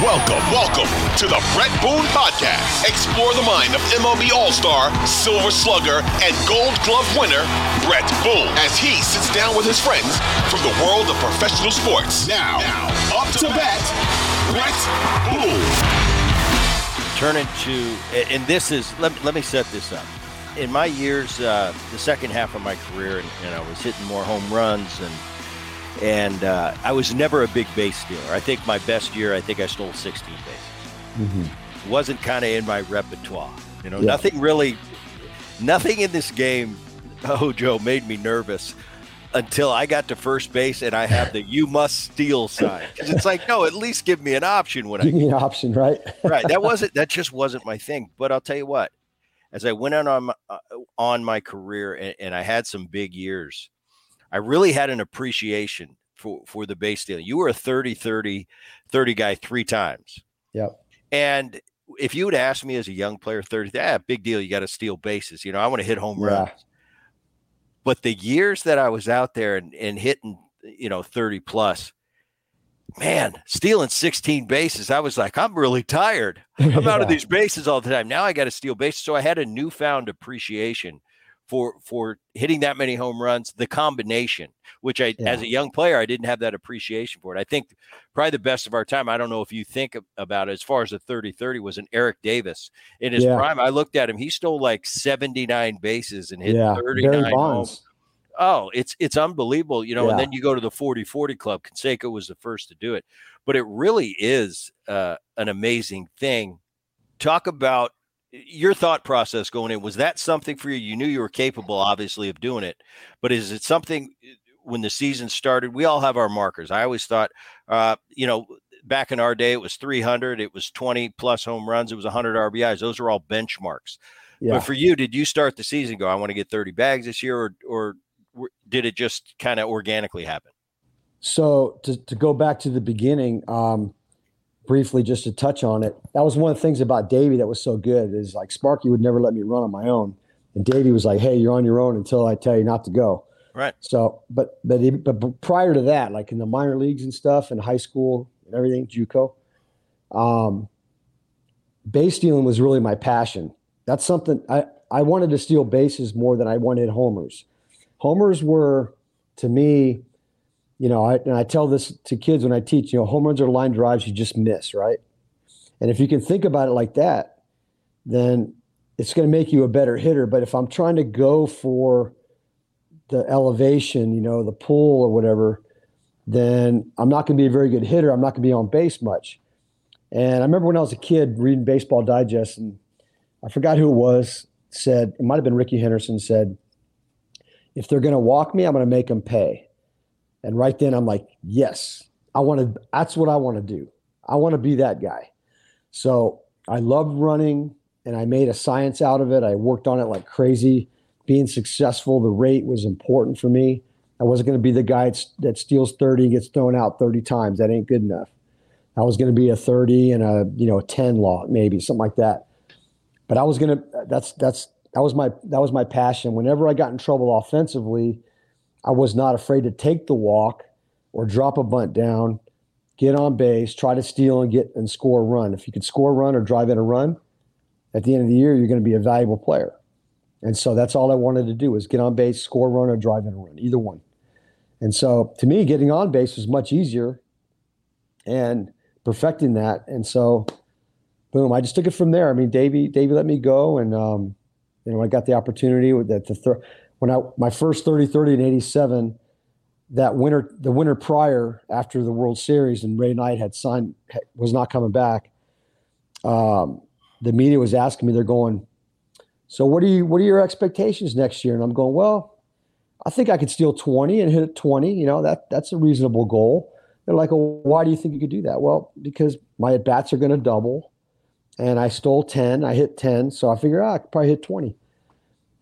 Welcome, welcome to the Bret Boone Podcast. Explore the mind of MLB All Star, Silver Slugger, and Gold Glove winner, Bret Boone, as he sits down with his friends from the world of professional sports. Now, now up to bat, Bret Boone. Turn into, and this is, let, let me set this up. In my years, uh, the second half of my career, and, and I was hitting more home runs and and uh, I was never a big base stealer. I think my best year, I think I stole 16 bases. Mm-hmm. Wasn't kind of in my repertoire. You know, yeah. nothing really, nothing in this game, oh, Joe, made me nervous until I got to first base and I have the "you must steal" sign because it's like, no, at least give me an option when give I give me an option, right? right. That wasn't. That just wasn't my thing. But I'll tell you what, as I went on on my, uh, on my career and, and I had some big years I really had an appreciation for for the base stealing. You were a 30 30 30 guy three times. Yep. And if you would ask me as a young player 30, ah, big deal, you got to steal bases. You know, I want to hit home runs. But the years that I was out there and, and hitting, you know, 30 plus, man, stealing 16 bases, I was like, I'm really tired. I'm yeah. out of these bases all the time. Now I got to steal bases. So I had a newfound appreciation for for hitting that many home runs, the combination, which I yeah. as a young player I didn't have that appreciation for it. I think probably the best of our time. I don't know if you think about it as far as the 30-30 was an Eric Davis in his yeah. prime. I looked at him; he stole like seventy nine bases and hit yeah. thirty nine homes. Oh, it's it's unbelievable, you know. And then you go to the 40-40 club. Canseco was the first to do it, but it really is uh, an amazing thing. Talk about your thought process going in was that something for you? You knew you were capable obviously of doing it but is it something uh, when the season started we all have our markers. I always thought uh, you know back in our day it was 300 it was 20 plus home runs it was 100 rbis those are all benchmarks. Yeah. but for you did you start the season go i want to get 30 bags this year or, or did it just kind of organically happen? So to, to go back to the beginning um, briefly just to touch on it. That was one of the things about Davey that was so good is like Sparky would never let me run on my own. And Davey was like, Hey, you're on your own until I tell you not to go. Right. So, but, but, but prior to that, like in the minor leagues and stuff and high school and everything, JUCO, um, base stealing was really my passion. That's something I, I wanted to steal bases more than I wanted homers. Homers were to me you know, I, and I tell this to kids when I teach, you know, home runs are line drives you just miss, right? And if you can think about it like that, then it's going to make you a better hitter. But if I'm trying to go for the elevation, you know, the pull or whatever, then I'm not going to be a very good hitter. I'm not going to be on base much. And I remember when I was a kid reading Baseball Digest, and I forgot who it was, said, it might have been Rickey Henderson, said, if they're going to walk me, I'm going to make them pay. And right then I'm like, yes, I want to, that's what I want to do. I want to be that guy. So I loved running and I made a science out of it. I worked on it like crazy. Being successful, the rate was important for me. I wasn't going to be the guy that steals 30 and gets thrown out 30 times. That ain't good enough. I was going to be a 30 and a, you know, a 10 log, maybe something like that. But I was going to, that's, that's, that was my, that was my passion. Whenever I got in trouble offensively, I was not afraid to take the walk or drop a bunt down, get on base, try to steal and get and score a run. If you could score a run or drive in a run, at the end of the year, you're going to be a valuable player. And so that's all I wanted to do was get on base, score a run, or drive in a run, either one. And so to me, getting on base was much easier and perfecting that. And so, boom, I just took it from there. I mean, Davey, Davey let me go, and um, you know, I got the opportunity with that to throw when I my first 30-30 in 87, that winter the winter prior after the World Series and Ray Knight had signed was not coming back. Um, the media was asking me, they're going, so what are you what are your expectations next year? And I'm going, well, I think I could steal 20 and hit 20. You know, that that's a reasonable goal. They're like, well, why do you think you could do that? Well, because my at bats are going to double, and I stole 10, I hit 10, so I figure oh, I could probably hit 20.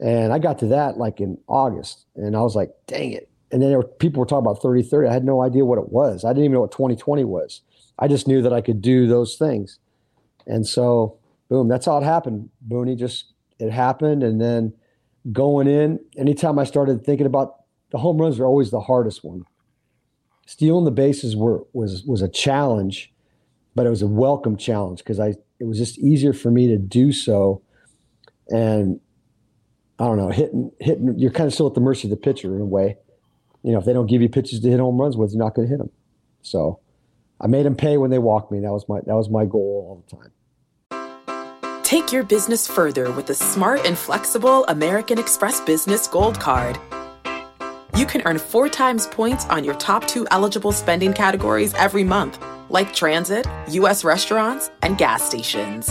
And I got to that like in August, and I was like, dang it. And then were, people were talking about 30 30. I had no idea what it was. I didn't even know what 2020 was. I just knew that I could do those things. And so, boom, that's how it happened. Booney just, it happened. And then going in, anytime I started thinking about the home runs are always the hardest one. stealing the bases were was was a challenge, but it was a welcome challenge because I it was just easier for me to do so. And I don't know, hitting hitting you're kind of still at the mercy of the pitcher in a way. You know, if they don't give you pitches to hit home runs with, you're not going to hit them. So I made them pay when they walked me. That was my that was my goal all the time. Take your business further with the smart and flexible American Express Business Gold Card. You can earn four times points on your top two eligible spending categories every month, like transit, U.S. restaurants, and gas stations.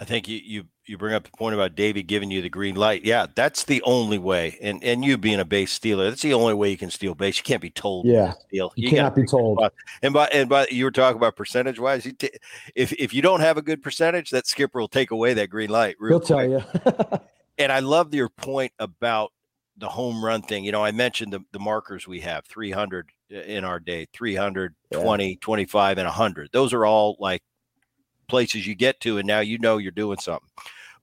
I think you, you you bring up the point about Davey giving you the green light. Yeah, that's the only way. And and you being a base stealer, that's the only way you can steal base. You can't be told. Yeah, steal. You, you cannot be told. And by and by, you were talking about percentage wise. T- if if you don't have a good percentage, that skipper will take away that green light. He'll quick. tell you. and I love your point about the home run thing. You know, I mentioned the, the markers we have 300 in our day 300, yeah. 20, 25, and 100. Those are all like places you get to, and now you know you're doing something.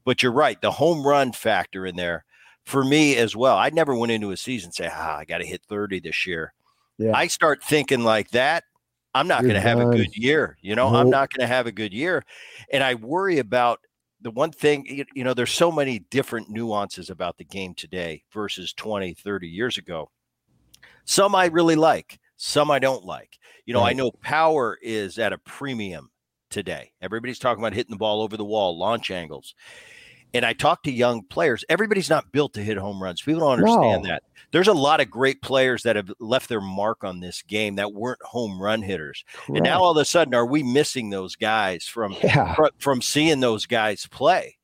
But you're right, the home run factor in there for me as well. I never went into a season say, ah, I got to hit 30 this year. Yeah. I start thinking like that. I'm not going to have a good year. You know, nope. I'm not going to have a good year. And I worry about the one thing, you, know, there's so many different nuances about the game today versus 20, 30 years ago. Some I really like, some I don't like. You know, right. I know power is at a premium today. Everybody's talking about hitting the ball over the wall, launch angles. And I talk to young players. Everybody's not built to hit home runs. People don't understand no. that. There's a lot of great players that have left their mark on this game that weren't home run hitters. Correct. And now all of a sudden, are we missing those guys from yeah. from, from seeing those guys play?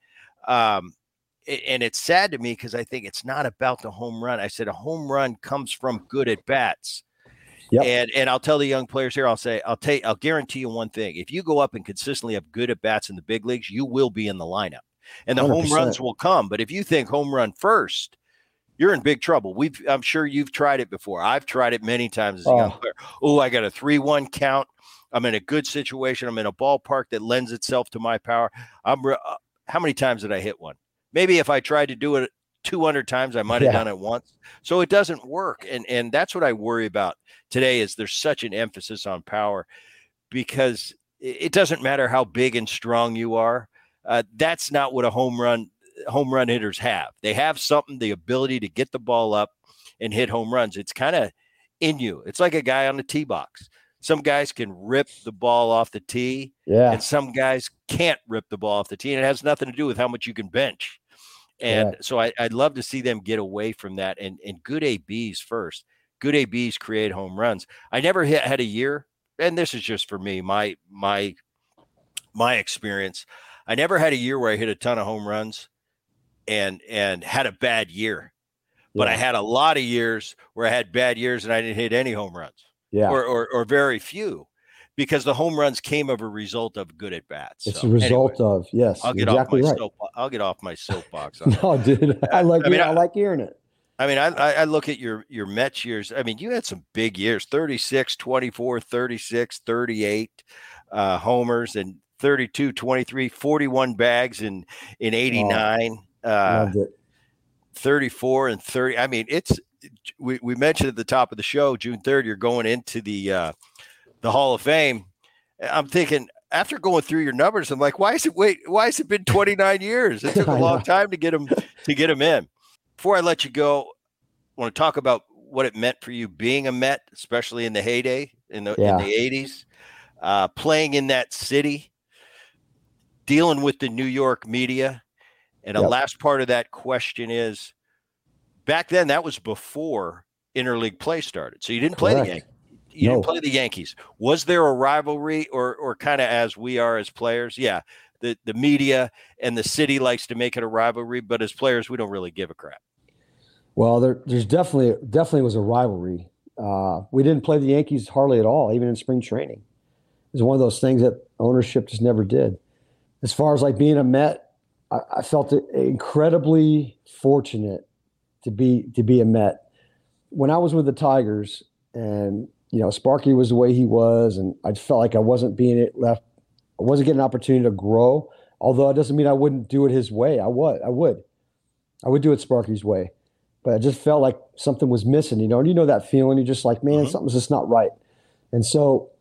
Um, and it's sad to me because I think it's not about the home run. I said a home run comes from good at bats. Yep. And and I'll tell the young players here, I'll say, I'll take I'll guarantee you one thing. If you go up and consistently have good at bats in the big leagues, you will be in the lineup. And the 100%. home runs will come. But if you think home run first, you're in big trouble. We've I'm sure you've tried it before. I've tried it many times as a oh. young player. Oh, I got a three-one count. I'm in a good situation. I'm in a ballpark that lends itself to my power. I'm uh, how many times did I hit one? Maybe if I tried to do it 200 times, I might have yeah. done it once. So it doesn't work. And and that's what I worry about today is there's such an emphasis on power because it doesn't matter how big and strong you are. Uh, that's not what a home run home run hitters have. They have something, the ability to get the ball up and hit home runs. It's kind of in you. It's like a guy on the tee box. Some guys can rip the ball off the tee, yeah. and some guys can't rip the ball off the tee. And it has nothing to do with how much you can bench. And yeah. so I, would love to see them get away from that and, and good ABs first. Good ABs create home runs. I never hit, had a year, and this is just for me, my my my experience. I never had a year where I hit a ton of home runs and and had a bad year. But yeah. I had a lot of years where I had bad years and I didn't hit any home runs. Yeah. Or or, or very few because the home runs came of a result of good at bats. It's so, a result anyway, of yes. I'll get exactly off my right. soap. I'll get off my soapbox. no, dude, I like. I mean, I, I, like hearing it. I mean, I, I look at your your Mets years. I mean, you had some big years 36, 24, 36, 38 uh, homers and 32, 23, 41 bags in in 89. Oh, uh, 34 and 30. I mean, it's we, we mentioned at the top of the show, June 3rd, you're going into the uh, the Hall of Fame. I'm thinking after going through your numbers, I'm like, why is it wait? Why has it been 29 years? It took a long time to get him to get him in. Before I let you go, I want to talk about what it meant for you being a Met, especially in the heyday in the yeah. in the 80s, uh, playing in that city, dealing with the New York media. And yep. a last part of that question is back then that was before interleague play started. So you didn't Correct. play the Yankees you no. didn't play the Yankees. Was there a rivalry, or or kind of as we are as players? Yeah, the the media and the city likes to make it a rivalry, but as players, we don't really give a crap. Well, there, there's definitely definitely was a rivalry. Uh, we didn't play the Yankees hardly at all, even in spring training. It was one of those things that ownership just never did. As far as like being a Met, I, I felt incredibly fortunate to be to be a Met. When I was with the Tigers, and you know, Sparky was the way he was, and I felt like I wasn't being it left. I wasn't getting an opportunity to grow. Although it doesn't mean I wouldn't do it his way. I would. I would. I would do it Sparky's way. But I just felt like something was missing, you know. And you know that feeling. You're just like, man, mm-hmm. something's just not right. And so,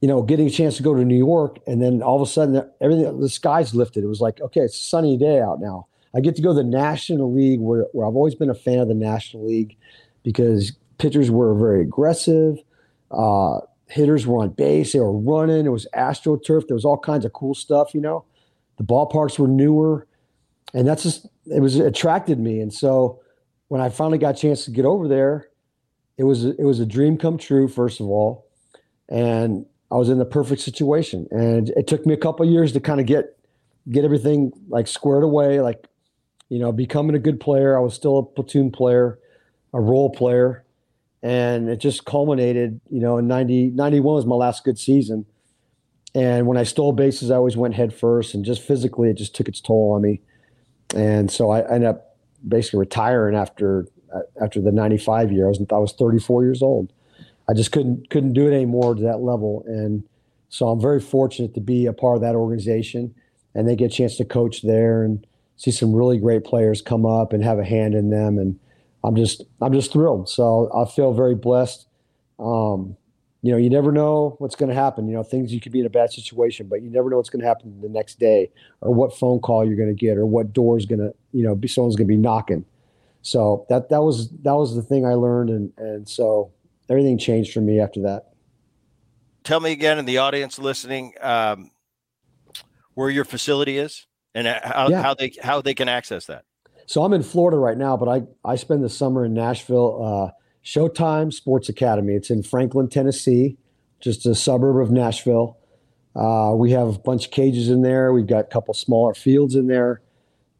you know, getting a chance to go to New York, and then all of a sudden, everything the skies lifted. It was like, okay, it's a sunny day out now. I get to go to the National League, where, where I've always been a fan of the National League, because pitchers were very aggressive. Uh, hitters were on base. They were running. It was AstroTurf. There was all kinds of cool stuff, you know. The ballparks were newer. And that's just, it was it attracted me. And so when I finally got a chance to get over there, it was, it was a dream come true, first of all. And I was in the perfect situation. And it took me a couple years to kind of get, get everything like squared away, like, you know, becoming a good player. I was still a platoon player, a role player and it just culminated you know in 90 91 was my last good season. And when i stole bases i always went head first and just physically it just took its toll on me. And so i ended up basically retiring after after the 95 year. I was i was 34 years old. I just couldn't couldn't do it anymore to that level. And so i'm very fortunate to be a part of that organization and they get a chance to coach there and see some really great players come up and have a hand in them. And I'm just I'm just thrilled. So I feel very blessed. Um, you know, you never know what's going to happen. You know, things you could be in a bad situation, but you never know what's going to happen the next day, or what phone call you're going to get, or what door is going to, you know, be someone's going to be knocking. So that that was that was the thing I learned, and and so everything changed for me after that. Tell me again, in the audience listening, um, where your facility is, and how, yeah. how they how they can access that. So I'm in Florida right now, but I I spend the summer in Nashville. Uh, Showtime Sports Academy. It's in Franklin, Tennessee, just a suburb of Nashville. Uh, we have a bunch of cages in there. We've got a couple smaller fields in there.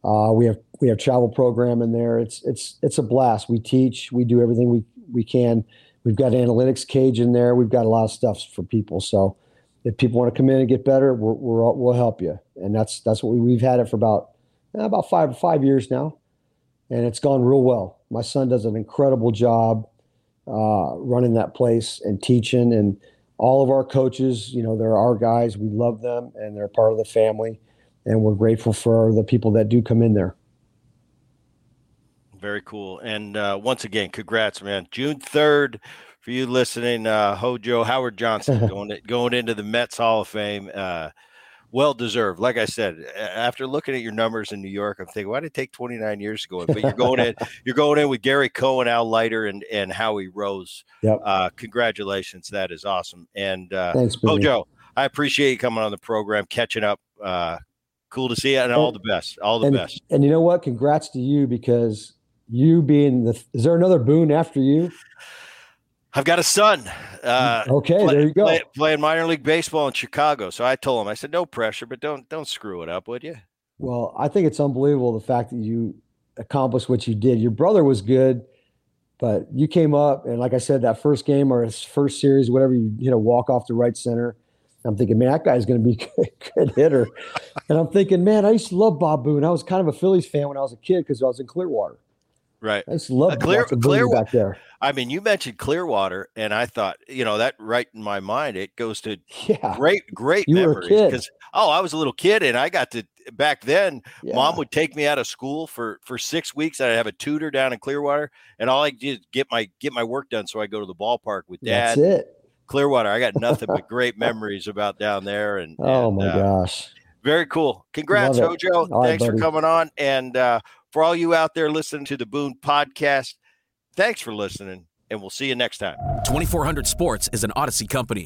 Uh, we have we have travel program in there. It's it's it's a blast. We teach. We do everything we we can. We've got analytics cage in there. We've got a lot of stuff for people. So if people want to come in and get better, we're, we're we'll help you. And that's that's what we, we've had it for about about five five years now, and it's gone real well. My son does an incredible job uh, running that place and teaching, and all of our coaches, you know, they're our guys. We love them, and they're part of the family, and we're grateful for the people that do come in there. Very cool, and uh, once again, congrats, man! June third for you listening, uh, Hojo Howard Johnson going going into the Mets Hall of Fame. Uh, well deserved. Like I said, after looking at your numbers in New York, I'm thinking, why did it take 29 years to go in? But you're going in, you're going in with Gary Cohen, Al Leiter, and and Howie Rose. Yep. Uh, congratulations, that is awesome. And uh, thanks. Joe, I appreciate you coming on the program, catching up. Uh, cool to see you, and, and all the best. All the and, best. And you know what? Congrats to you because you being the. Is there another Boone after you? I've got a son. Uh, okay, play, there you go. Play, playing minor league baseball in Chicago. So I told him, I said, no pressure, but don't don't screw it up, would you? Well, I think it's unbelievable the fact that you accomplished what you did. Your brother was good, but you came up and, like I said, that first game or his first series, whatever, you hit a walk off the right center. I'm thinking, man, that guy's going to be a good hitter. and I'm thinking, man, I used to love Bob Boone. I was kind of a Phillies fan when I was a kid because I was in Clearwater. Right. I just love uh, Clear, Clearwater back there. I mean, you mentioned Clearwater, and I thought, you know, that right in my mind, it goes to yeah. great, great you memories. Because oh, I was a little kid, and I got to back then. Yeah. Mom would take me out of school for for six weeks. I'd have a tutor down in Clearwater, and all I did get my get my work done, so I go to the ballpark with dad. That's it. Clearwater. I got nothing but great memories about down there. And oh and, my uh, gosh, very cool. Congrats, Hojo. Thanks right, for coming on, and. uh for all you out there listening to the Boone podcast, thanks for listening, and we'll see you next time. 2400 Sports is an Audacy company.